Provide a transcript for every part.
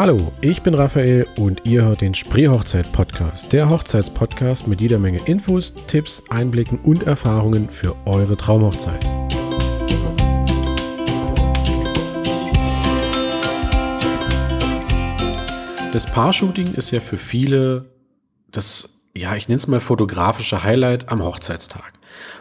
Hallo, ich bin Raphael und ihr hört den Spreehochzeit Podcast, der Hochzeitspodcast mit jeder Menge Infos, Tipps, Einblicken und Erfahrungen für eure Traumhochzeit. Das Paar-Shooting ist ja für viele das, ja, ich nenne es mal fotografische Highlight am Hochzeitstag.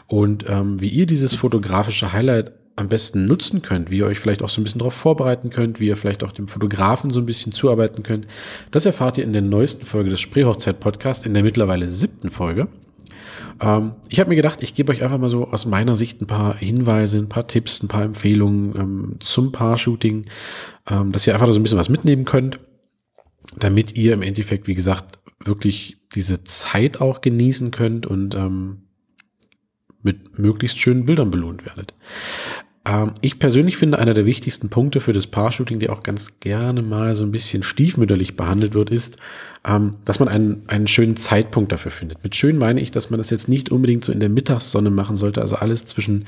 Und ähm, wie ihr dieses fotografische Highlight am besten nutzen könnt, wie ihr euch vielleicht auch so ein bisschen darauf vorbereiten könnt, wie ihr vielleicht auch dem Fotografen so ein bisschen zuarbeiten könnt, das erfahrt ihr in der neuesten Folge des Spreehochzeit-Podcasts, in der mittlerweile siebten Folge. Ähm, ich habe mir gedacht, ich gebe euch einfach mal so aus meiner Sicht ein paar Hinweise, ein paar Tipps, ein paar Empfehlungen ähm, zum Paar-Shooting, ähm, dass ihr einfach so ein bisschen was mitnehmen könnt, damit ihr im Endeffekt, wie gesagt, wirklich diese Zeit auch genießen könnt und ähm, mit möglichst schönen Bildern belohnt werdet. Ähm, ich persönlich finde, einer der wichtigsten Punkte für das Paar-Shooting, der auch ganz gerne mal so ein bisschen stiefmütterlich behandelt wird, ist, ähm, dass man einen, einen schönen Zeitpunkt dafür findet. Mit schön meine ich, dass man das jetzt nicht unbedingt so in der Mittagssonne machen sollte. Also alles zwischen,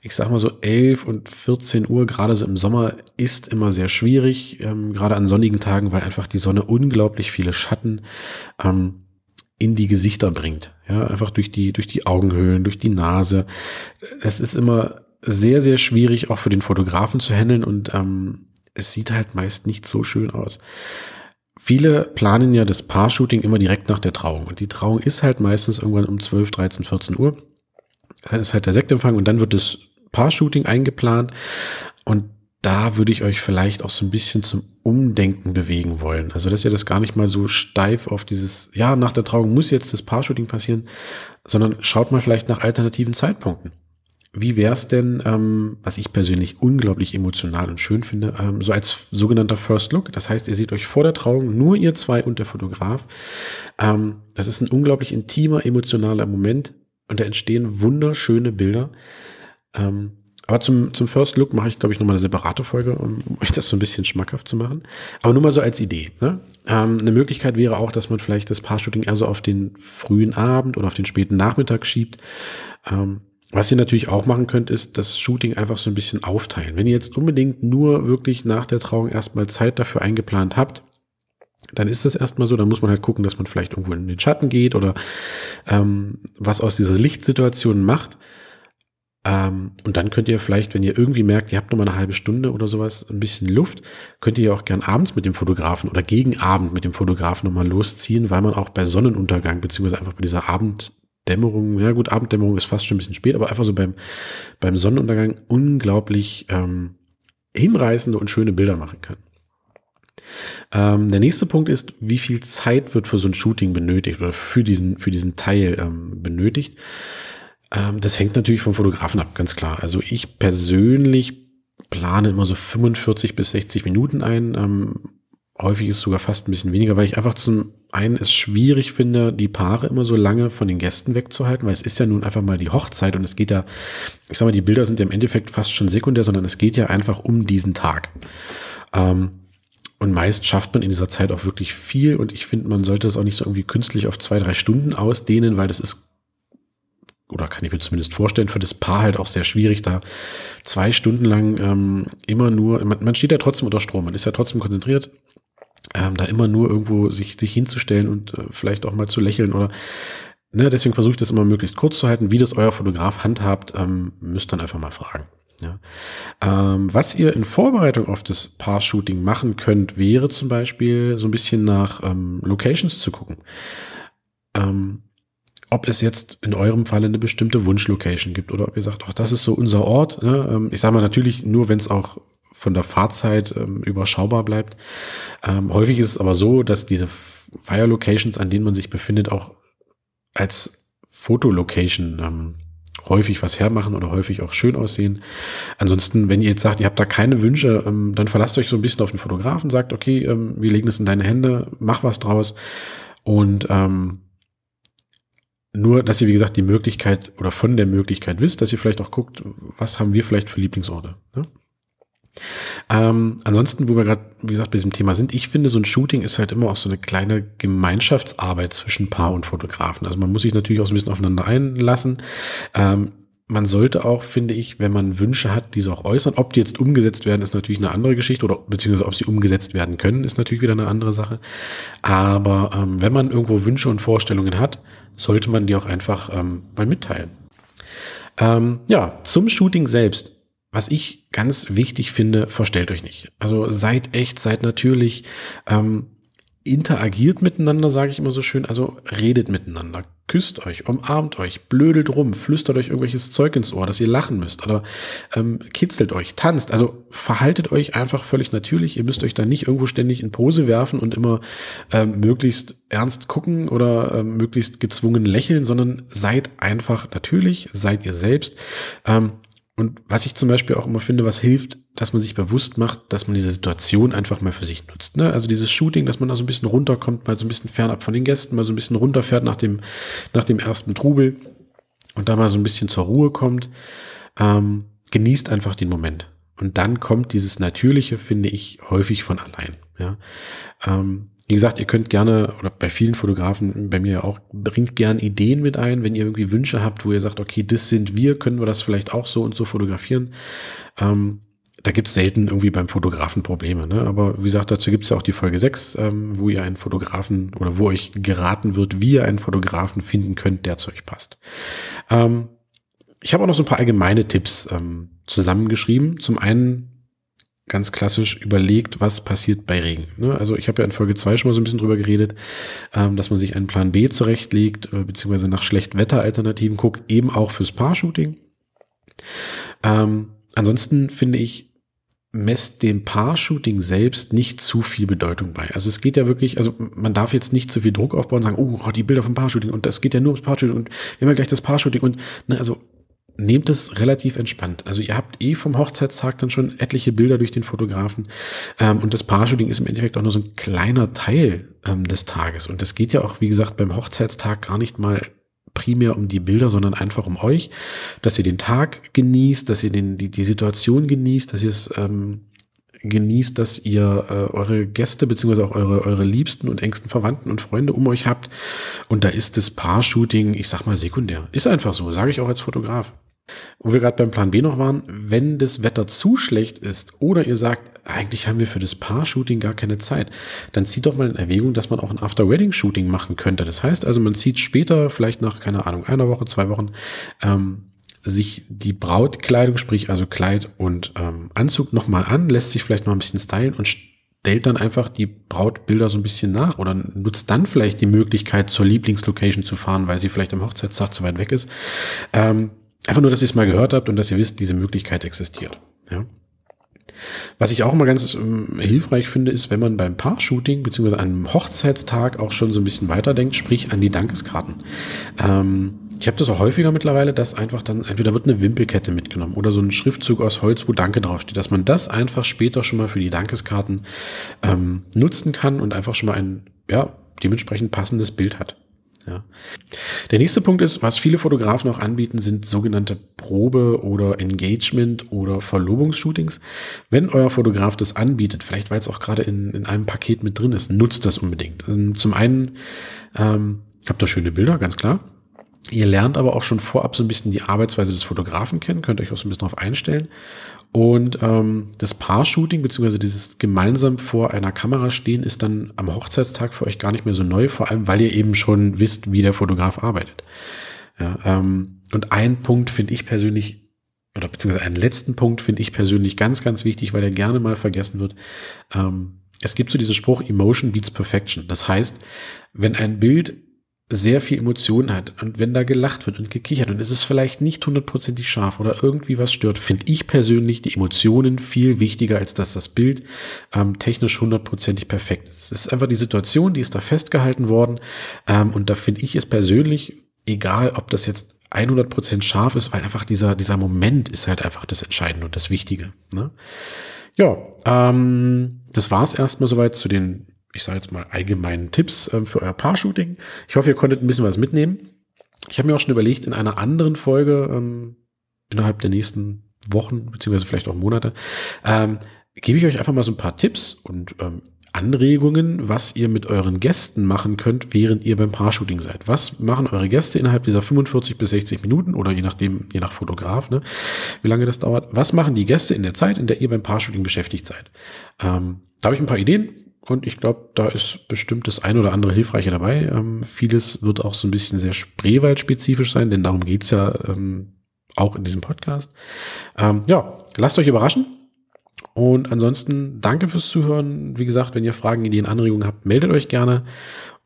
ich sag mal so 11 und 14 Uhr, gerade so im Sommer, ist immer sehr schwierig, ähm, gerade an sonnigen Tagen, weil einfach die Sonne unglaublich viele Schatten in die Gesichter bringt. Ja, einfach durch die, durch die Augenhöhlen, durch die Nase. Es ist immer sehr, sehr schwierig, auch für den Fotografen zu handeln und ähm, es sieht halt meist nicht so schön aus. Viele planen ja das Paar-Shooting immer direkt nach der Trauung und die Trauung ist halt meistens irgendwann um 12, 13, 14 Uhr. Dann ist halt der Sektempfang und dann wird das Paar-Shooting eingeplant und da würde ich euch vielleicht auch so ein bisschen zum Umdenken bewegen wollen. Also, dass ihr das gar nicht mal so steif auf dieses, ja, nach der Trauung muss jetzt das Paar-Shooting passieren, sondern schaut mal vielleicht nach alternativen Zeitpunkten. Wie wär's denn, ähm, was ich persönlich unglaublich emotional und schön finde, ähm, so als sogenannter First Look. Das heißt, ihr seht euch vor der Trauung, nur ihr zwei und der Fotograf. Ähm, das ist ein unglaublich intimer, emotionaler Moment und da entstehen wunderschöne Bilder. Ähm, aber zum, zum First Look mache ich, glaube ich, nochmal eine separate Folge, um euch das so ein bisschen schmackhaft zu machen. Aber nur mal so als Idee. Ne? Ähm, eine Möglichkeit wäre auch, dass man vielleicht das Paar-Shooting eher so auf den frühen Abend oder auf den späten Nachmittag schiebt. Ähm, was ihr natürlich auch machen könnt, ist das Shooting einfach so ein bisschen aufteilen. Wenn ihr jetzt unbedingt nur wirklich nach der Trauung erstmal Zeit dafür eingeplant habt, dann ist das erstmal so, dann muss man halt gucken, dass man vielleicht irgendwo in den Schatten geht oder ähm, was aus dieser Lichtsituation macht. Ähm, und dann könnt ihr vielleicht, wenn ihr irgendwie merkt, ihr habt noch mal eine halbe Stunde oder sowas, ein bisschen Luft, könnt ihr auch gern abends mit dem Fotografen oder gegen Abend mit dem Fotografen nochmal losziehen, weil man auch bei Sonnenuntergang, beziehungsweise einfach bei dieser Abend, Dämmerung, ja gut, Abenddämmerung ist fast schon ein bisschen spät, aber einfach so beim, beim Sonnenuntergang unglaublich ähm, hinreißende und schöne Bilder machen kann. Ähm, der nächste Punkt ist, wie viel Zeit wird für so ein Shooting benötigt oder für diesen, für diesen Teil ähm, benötigt. Ähm, das hängt natürlich vom Fotografen ab, ganz klar. Also ich persönlich plane immer so 45 bis 60 Minuten ein. Häufig ist es sogar fast ein bisschen weniger, weil ich einfach zum einen es schwierig finde, die Paare immer so lange von den Gästen wegzuhalten, weil es ist ja nun einfach mal die Hochzeit und es geht ja, ich sag mal, die Bilder sind ja im Endeffekt fast schon sekundär, sondern es geht ja einfach um diesen Tag. Ähm, und meist schafft man in dieser Zeit auch wirklich viel und ich finde, man sollte das auch nicht so irgendwie künstlich auf zwei, drei Stunden ausdehnen, weil das ist oder kann ich mir zumindest vorstellen, für das Paar halt auch sehr schwierig, da zwei Stunden lang ähm, immer nur, man, man steht ja trotzdem unter Strom, man ist ja trotzdem konzentriert, ähm, da immer nur irgendwo sich, sich hinzustellen und äh, vielleicht auch mal zu lächeln oder ne, deswegen versuche ich das immer möglichst kurz zu halten. Wie das euer Fotograf handhabt, ähm, müsst dann einfach mal fragen. Ja. Ähm, was ihr in Vorbereitung auf das Paar-Shooting machen könnt, wäre zum Beispiel so ein bisschen nach ähm, Locations zu gucken. Ähm, ob es jetzt in eurem Falle eine bestimmte Wunschlocation gibt oder ob ihr sagt, ach, das ist so unser Ort. Ne? Ähm, ich sage mal natürlich nur, wenn es auch von der Fahrzeit ähm, überschaubar bleibt. Ähm, häufig ist es aber so, dass diese Fire Locations, an denen man sich befindet, auch als Fotolocation ähm, häufig was hermachen oder häufig auch schön aussehen. Ansonsten, wenn ihr jetzt sagt, ihr habt da keine Wünsche, ähm, dann verlasst euch so ein bisschen auf den Fotografen, sagt, okay, ähm, wir legen es in deine Hände, mach was draus und ähm, nur, dass ihr, wie gesagt, die Möglichkeit oder von der Möglichkeit wisst, dass ihr vielleicht auch guckt, was haben wir vielleicht für Lieblingsorte. Ne? Ähm, ansonsten, wo wir gerade, wie gesagt, bei diesem Thema sind, ich finde, so ein Shooting ist halt immer auch so eine kleine Gemeinschaftsarbeit zwischen Paar und Fotografen. Also man muss sich natürlich auch so ein bisschen aufeinander einlassen. Ähm, man sollte auch, finde ich, wenn man Wünsche hat, diese auch äußern. Ob die jetzt umgesetzt werden, ist natürlich eine andere Geschichte oder beziehungsweise ob sie umgesetzt werden können, ist natürlich wieder eine andere Sache. Aber ähm, wenn man irgendwo Wünsche und Vorstellungen hat, sollte man die auch einfach ähm, mal mitteilen. Ähm, ja, zum Shooting selbst. Was ich ganz wichtig finde, verstellt euch nicht. Also seid echt, seid natürlich. Ähm, interagiert miteinander, sage ich immer so schön, also redet miteinander, küsst euch, umarmt euch, blödelt rum, flüstert euch irgendwelches Zeug ins Ohr, dass ihr lachen müsst oder ähm, kitzelt euch, tanzt, also verhaltet euch einfach völlig natürlich, ihr müsst euch da nicht irgendwo ständig in Pose werfen und immer ähm, möglichst ernst gucken oder ähm, möglichst gezwungen lächeln, sondern seid einfach natürlich, seid ihr selbst. Ähm, und was ich zum Beispiel auch immer finde, was hilft, dass man sich bewusst macht, dass man diese Situation einfach mal für sich nutzt. Ne? Also dieses Shooting, dass man da so ein bisschen runterkommt, mal so ein bisschen fernab von den Gästen, mal so ein bisschen runterfährt nach dem, nach dem ersten Trubel und da mal so ein bisschen zur Ruhe kommt. Ähm, genießt einfach den Moment. Und dann kommt dieses Natürliche, finde ich, häufig von allein. Ja. Ähm, wie gesagt, ihr könnt gerne, oder bei vielen Fotografen, bei mir auch, bringt gern Ideen mit ein, wenn ihr irgendwie Wünsche habt, wo ihr sagt, okay, das sind wir, können wir das vielleicht auch so und so fotografieren. Ähm, da gibt's selten irgendwie beim Fotografen Probleme. Ne? Aber wie gesagt, dazu gibt's ja auch die Folge 6, ähm, wo ihr einen Fotografen oder wo euch geraten wird, wie ihr einen Fotografen finden könnt, der zu euch passt. Ähm, ich habe auch noch so ein paar allgemeine Tipps ähm, zusammengeschrieben. Zum einen ganz klassisch überlegt, was passiert bei Regen. Ne? Also ich habe ja in Folge 2 schon mal so ein bisschen drüber geredet, ähm, dass man sich einen Plan B zurechtlegt, äh, beziehungsweise nach Schlechtwetteralternativen guckt, eben auch fürs Paar-Shooting. Ähm, ansonsten finde ich, messt dem Paar-Shooting selbst nicht zu viel Bedeutung bei. Also es geht ja wirklich, also man darf jetzt nicht zu viel Druck aufbauen und sagen, oh, die Bilder vom Paar-Shooting und das geht ja nur ums Paar-Shooting und wir haben ja gleich das Paar-Shooting und ne, also nehmt es relativ entspannt. Also ihr habt eh vom Hochzeitstag dann schon etliche Bilder durch den Fotografen. Ähm, und das Paar-Shooting ist im Endeffekt auch nur so ein kleiner Teil ähm, des Tages. Und das geht ja auch, wie gesagt, beim Hochzeitstag gar nicht mal primär um die Bilder, sondern einfach um euch, dass ihr den Tag genießt, dass ihr den, die, die Situation genießt, dass ihr es ähm, genießt, dass ihr äh, eure Gäste beziehungsweise auch eure, eure liebsten und engsten Verwandten und Freunde um euch habt. Und da ist das Paar-Shooting, ich sag mal, sekundär. Ist einfach so, sage ich auch als Fotograf. Wo wir gerade beim Plan B noch waren, wenn das Wetter zu schlecht ist oder ihr sagt, eigentlich haben wir für das Paar-Shooting gar keine Zeit, dann zieht doch mal in Erwägung, dass man auch ein After-Wedding-Shooting machen könnte. Das heißt also, man zieht später, vielleicht nach, keine Ahnung, einer Woche, zwei Wochen, ähm, sich die Brautkleidung, sprich also Kleid und ähm, Anzug nochmal an, lässt sich vielleicht noch ein bisschen stylen und stellt dann einfach die Brautbilder so ein bisschen nach oder nutzt dann vielleicht die Möglichkeit, zur Lieblingslocation zu fahren, weil sie vielleicht am Hochzeitstag zu weit weg ist. Ähm, einfach nur, dass ihr es mal gehört habt und dass ihr wisst, diese Möglichkeit existiert. Ja. Was ich auch immer ganz ähm, hilfreich finde, ist, wenn man beim Paar-Shooting beziehungsweise einem Hochzeitstag auch schon so ein bisschen weiterdenkt, sprich an die Dankeskarten. Ähm, ich habe das auch häufiger mittlerweile, dass einfach dann entweder wird eine Wimpelkette mitgenommen oder so ein Schriftzug aus Holz, wo Danke draufsteht, dass man das einfach später schon mal für die Dankeskarten ähm, nutzen kann und einfach schon mal ein ja dementsprechend passendes Bild hat. Ja. Der nächste Punkt ist, was viele Fotografen auch anbieten, sind sogenannte Probe- oder Engagement- oder Verlobungsshootings. Wenn euer Fotograf das anbietet, vielleicht weil es auch gerade in, in einem Paket mit drin ist, nutzt das unbedingt. Ähm, zum einen ähm, habt ihr schöne Bilder, ganz klar. Ihr lernt aber auch schon vorab so ein bisschen die Arbeitsweise des Fotografen kennen, könnt euch auch so ein bisschen darauf einstellen. Und ähm, das Paar-Shooting, beziehungsweise dieses gemeinsam vor einer Kamera stehen, ist dann am Hochzeitstag für euch gar nicht mehr so neu, vor allem weil ihr eben schon wisst, wie der Fotograf arbeitet. Ja, ähm, und ein Punkt finde ich persönlich, oder beziehungsweise einen letzten Punkt finde ich persönlich ganz, ganz wichtig, weil der gerne mal vergessen wird. Ähm, es gibt so diesen Spruch, Emotion beats Perfection. Das heißt, wenn ein Bild sehr viel Emotion hat und wenn da gelacht wird und gekichert und es ist vielleicht nicht hundertprozentig scharf oder irgendwie was stört, finde ich persönlich die Emotionen viel wichtiger, als dass das Bild ähm, technisch hundertprozentig perfekt ist. Es ist einfach die Situation, die ist da festgehalten worden ähm, und da finde ich es persönlich egal, ob das jetzt 100% scharf ist, weil einfach dieser, dieser Moment ist halt einfach das Entscheidende und das Wichtige. Ne? Ja, ähm, das war's erstmal soweit zu den ich sage jetzt mal, allgemeinen Tipps ähm, für euer Paar-Shooting. Ich hoffe, ihr konntet ein bisschen was mitnehmen. Ich habe mir auch schon überlegt, in einer anderen Folge ähm, innerhalb der nächsten Wochen, beziehungsweise vielleicht auch Monate, ähm, gebe ich euch einfach mal so ein paar Tipps und ähm, Anregungen, was ihr mit euren Gästen machen könnt, während ihr beim Paar-Shooting seid. Was machen eure Gäste innerhalb dieser 45 bis 60 Minuten oder je nachdem, je nach Fotograf, ne, wie lange das dauert? Was machen die Gäste in der Zeit, in der ihr beim Paar-Shooting beschäftigt seid? Ähm, da habe ich ein paar Ideen und ich glaube, da ist bestimmt das ein oder andere Hilfreiche dabei. Ähm, vieles wird auch so ein bisschen sehr Spreewald-spezifisch sein, denn darum geht's ja ähm, auch in diesem Podcast. Ähm, ja, lasst euch überraschen. Und ansonsten danke fürs Zuhören. Wie gesagt, wenn ihr Fragen, Ideen, Anregungen habt, meldet euch gerne.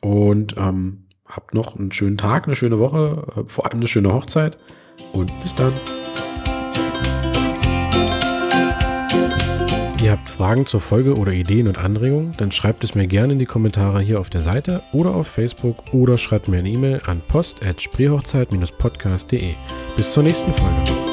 Und ähm, habt noch einen schönen Tag, eine schöne Woche, äh, vor allem eine schöne Hochzeit. Und bis dann. Fragen zur Folge oder Ideen und Anregungen, dann schreibt es mir gerne in die Kommentare hier auf der Seite oder auf Facebook oder schreibt mir eine E-Mail an post@spreehochzeit-podcast.de. Bis zur nächsten Folge.